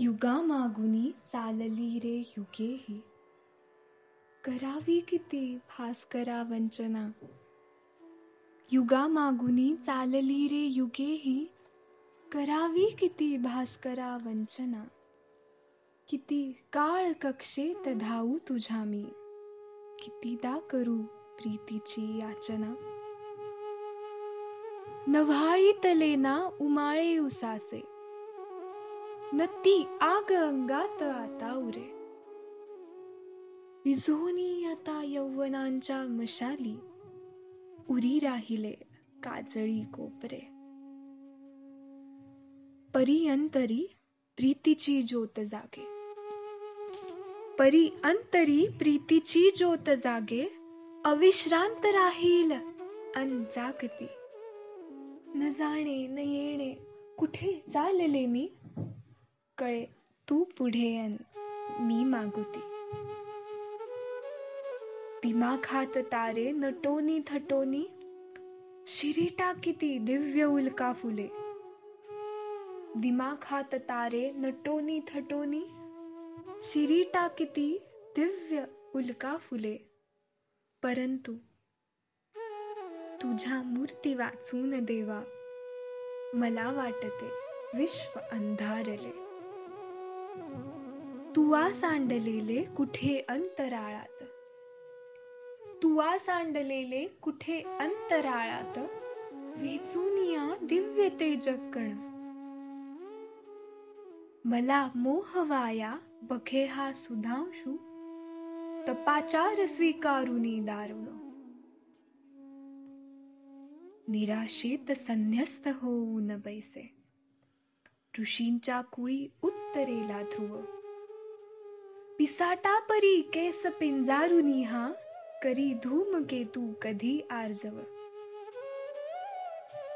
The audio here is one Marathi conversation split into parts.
युगा मागुनी चालली रे युगेही करावी किती भास्करा वंचना. युगा मागुनी चालली रे युगेही करावी किती भास्करा वंचना. किती काळ कक्षेत धावू तुझ्या मी. कितीदा करू प्रीतीची याचना. नव्हाळी तलेना उमाळे उसासे. नती आग अंगात आता उरे. विझोनी आता यौवनांच्या मशाली उरी राहिले काजळी कोपरे. परी अंतरी प्रीतीची ज्योत जागे. परी अंतरी प्रीतीची ज्योत जागे अविश्रांत राहील अन जागती न जाणे न येणे कुठे चालले मी? कळे तू पुढे अन मी मागुती. दिमाखात तारे नटोनी थटोनी शिरीटा किती दिव्य उल्का फुले. दिमाखात तारे नटोनी थटोनी शिरीटा किती दिव्य उल्का फुले. परंतु तुझ्या मूर्ती वाचून देवा मला वाटते विश्व अंधारले. तुवा सांडलेले कुठे अंतराळात? तुवा सांडलेले कुठे अंतराळात? वेचूनिया दिव्य तेजकण मला मोहवाया बघे हा सुधांशू. तपाचार स्वीकारुनी दारुण. निराशेत संन्यस्त होऊन बैसे. ऋषींच्या कुळी उत्तरेला ध्रुव. पिसाटा परी केस पिंजारुनी हा करी धूमकेतू कधी आर्जव.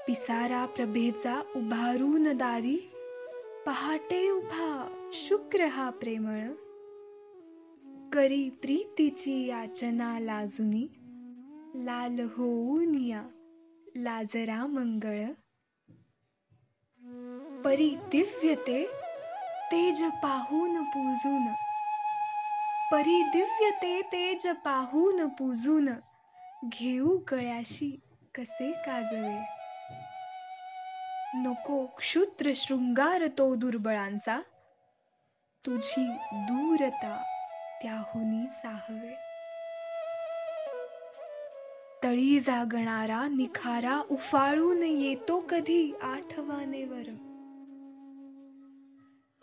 पिसारा प्रभेचा उभारून दारी पहाटे उभा शुक्र हा प्रेमळ. करी प्रीतीची याचना लाजुनी लाल होऊनिया लाजरा मंगळ. परी दिव्यते तेज पाहून पूजून. परी दिव्यते तेज पाहून पूजून. घेऊ गळ्याशी कसे काजवे नको क्षुद्र शृंगार तो दुर्बळांचा. तुझी दूरता त्याहुनी साहवे. तळी जागणारा निखारा उफाळून येतो कधी आठवानेवर.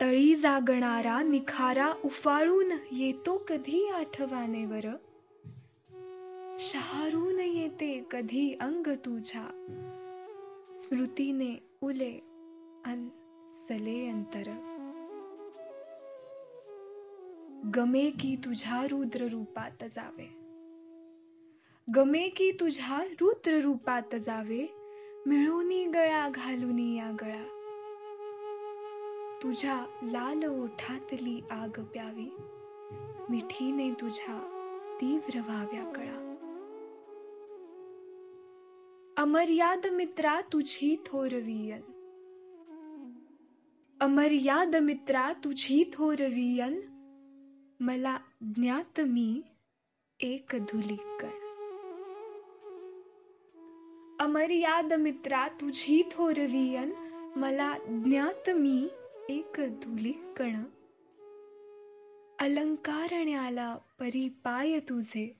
तळी जागणारा निखारा उफाळून येतो कधी आठवाने वर शहारून येते कधी अंग तुझ्या? स्मृतीने उले अन सले अंतर. गमे की तुझ्या रुद्र रूपात जावे. गमे की तुझ्या रुद्र रूपात जावे. मिळूनी गळा घालूनी या गळा. तुझ्या लाल ओठातली आग प्यावी. मिठीने तुझ्या तीव्र व्हाव्या कळा. अमर्याद मित्रा तुझी थोरवियन अमर्याद मित्रा तुझी थोरवियन मला ज्ञात मी एक धुलिकण अमर्याद मित्रा तुझी थोरवियन मला ज्ञात मी एक धुलिकण अलंकारण्याला परिपाय तुझे.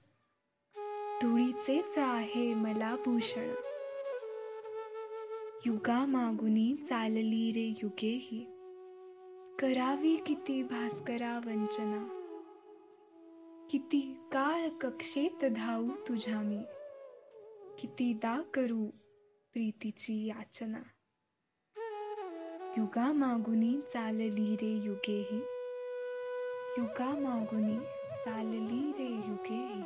धुळीचेच आहे मला भूषण. युगा मागुनी चालली रे युगेही. करावी किती भास्करा वंचना. किती काळ कक्षेत धावू तुझ्या मी. कितीदा करू प्रीतीची याचना. युगा मागुनी चालली रे युगेही युगा मागुनी चालली रे युगेही